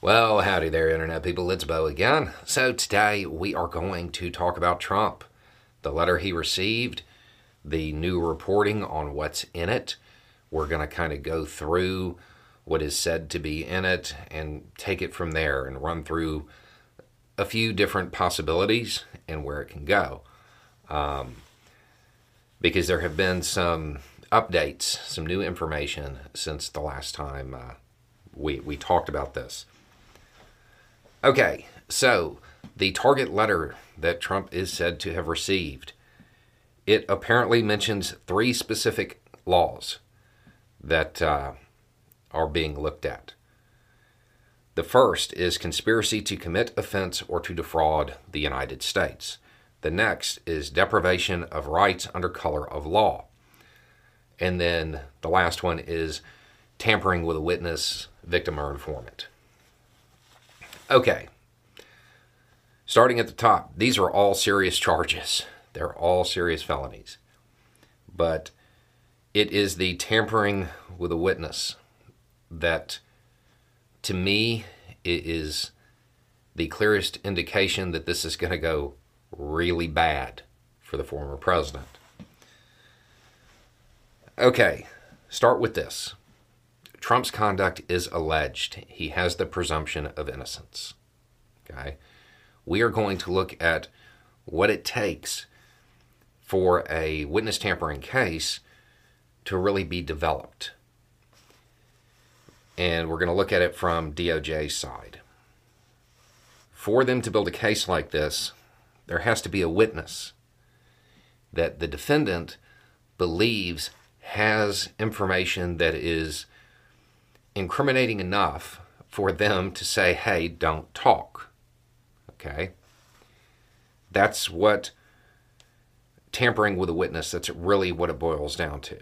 Well, howdy there, Internet people. It's Beau again. So, today we are going to talk about Trump, the letter he received, the new reporting on what's in it. We're going to kind of go through what is said to be in it and take it from there and run through a few different possibilities and where it can go. Um, because there have been some updates, some new information since the last time uh, we, we talked about this. Okay, so the target letter that Trump is said to have received, it apparently mentions three specific laws that uh, are being looked at. The first is conspiracy to commit offense or to defraud the United States. The next is deprivation of rights under color of law. And then the last one is tampering with a witness, victim, or informant. Okay. Starting at the top, these are all serious charges. They're all serious felonies. But it is the tampering with a witness that, to me, is the clearest indication that this is going to go really bad for the former president. Okay, start with this. Trump's conduct is alleged. He has the presumption of innocence. Okay? We are going to look at what it takes for a witness tampering case to really be developed. And we're going to look at it from DOJ's side. For them to build a case like this, there has to be a witness that the defendant believes has information that is incriminating enough for them to say, hey, don't talk. Okay? That's what tampering with a witness, that's really what it boils down to.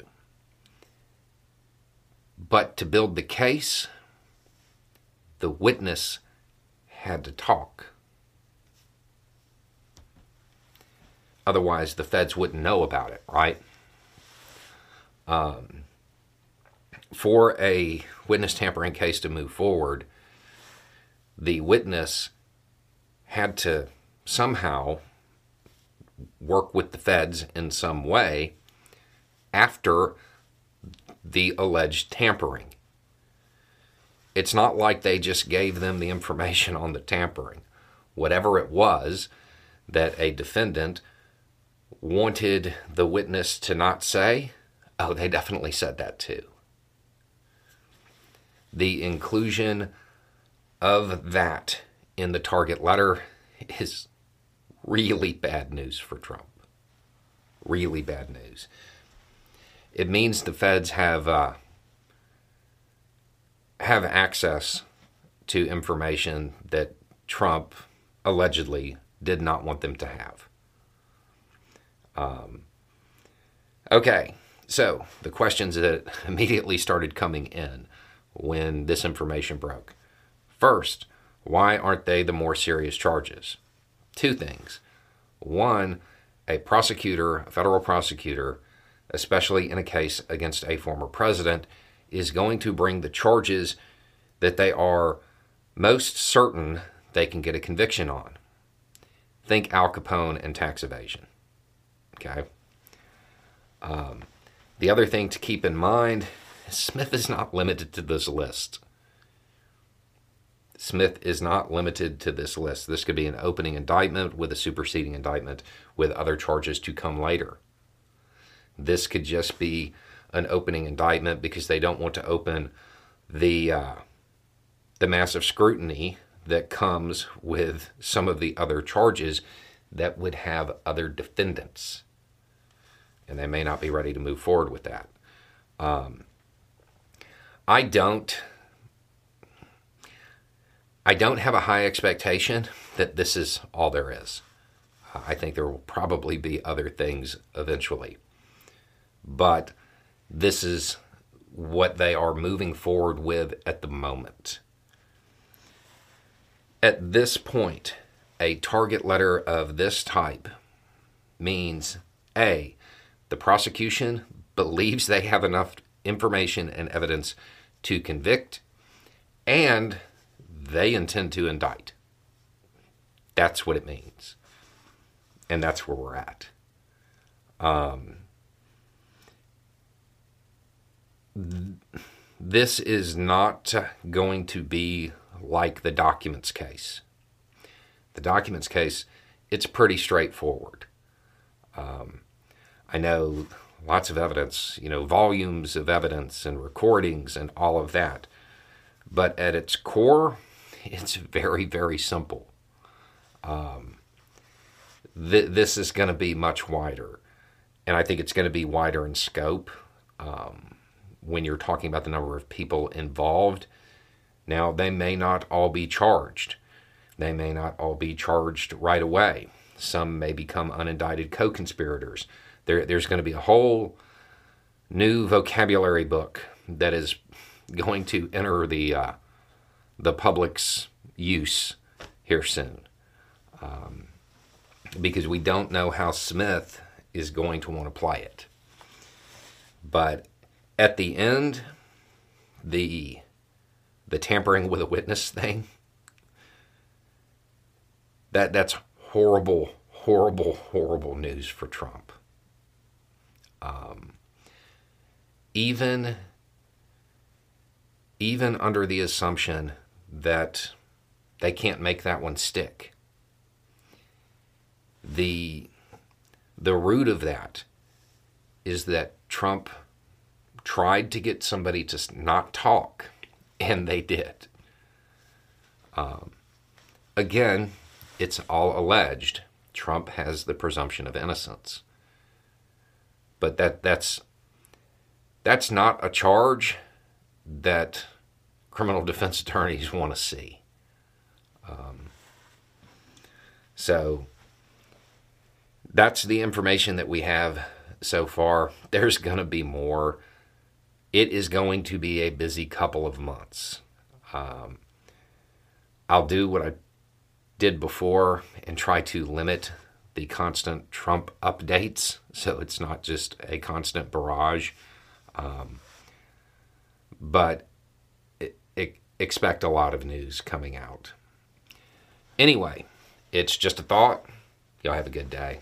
But to build the case, the witness had to talk. Otherwise, the feds wouldn't know about it, right? Um, for a witness tampering case to move forward, the witness had to somehow work with the feds in some way after the alleged tampering. It's not like they just gave them the information on the tampering. Whatever it was that a defendant wanted the witness to not say, oh, they definitely said that too the inclusion of that in the target letter is really bad news for Trump. Really bad news. It means the feds have uh, have access to information that Trump allegedly did not want them to have. Um, okay, so the questions that immediately started coming in when this information broke. First, why aren't they the more serious charges? Two things. One, a prosecutor, a federal prosecutor, especially in a case against a former president, is going to bring the charges that they are most certain they can get a conviction on. Think Al Capone and tax evasion. Okay. Um, the other thing to keep in mind Smith is not limited to this list. Smith is not limited to this list. This could be an opening indictment with a superseding indictment with other charges to come later. This could just be an opening indictment because they don't want to open the uh, the massive scrutiny that comes with some of the other charges that would have other defendants, and they may not be ready to move forward with that. Um, I don't. I don't have a high expectation that this is all there is. I think there will probably be other things eventually. But this is what they are moving forward with at the moment. At this point, a target letter of this type means A, the prosecution believes they have enough information and evidence to convict, and they intend to indict. That's what it means. And that's where we're at. Um, this is not going to be like the documents case. The documents case, it's pretty straightforward. Um, I know lots of evidence, you know, volumes of evidence and recordings and all of that. But at its core, it's very, very simple. Um, th- this is going to be much wider. And I think it's going to be wider in scope um, when you're talking about the number of people involved. Now, they may not all be charged. They may not all be charged right away. Some may become unindicted co conspirators. There, there's going to be a whole new vocabulary book that is going to enter the uh, the public's use here soon, um, because we don't know how Smith is going to want to play it. But at the end, the the tampering with a witness thing that that's horrible, horrible, horrible news for Trump. Um, even even under the assumption that they can't make that one stick. The the root of that is that Trump tried to get somebody to not talk, and they did. Um, again, it's all alleged. Trump has the presumption of innocence. But that that's that's not a charge that criminal defense attorneys want to see. Um, so that's the information that we have so far. There's going to be more. It is going to be a busy couple of months. Um, I'll do what I did before and try to limit the constant Trump updates so it's not just a constant barrage. Um, but it, it, expect a lot of news coming out. Anyway, it's just a thought. Y'all have a good day.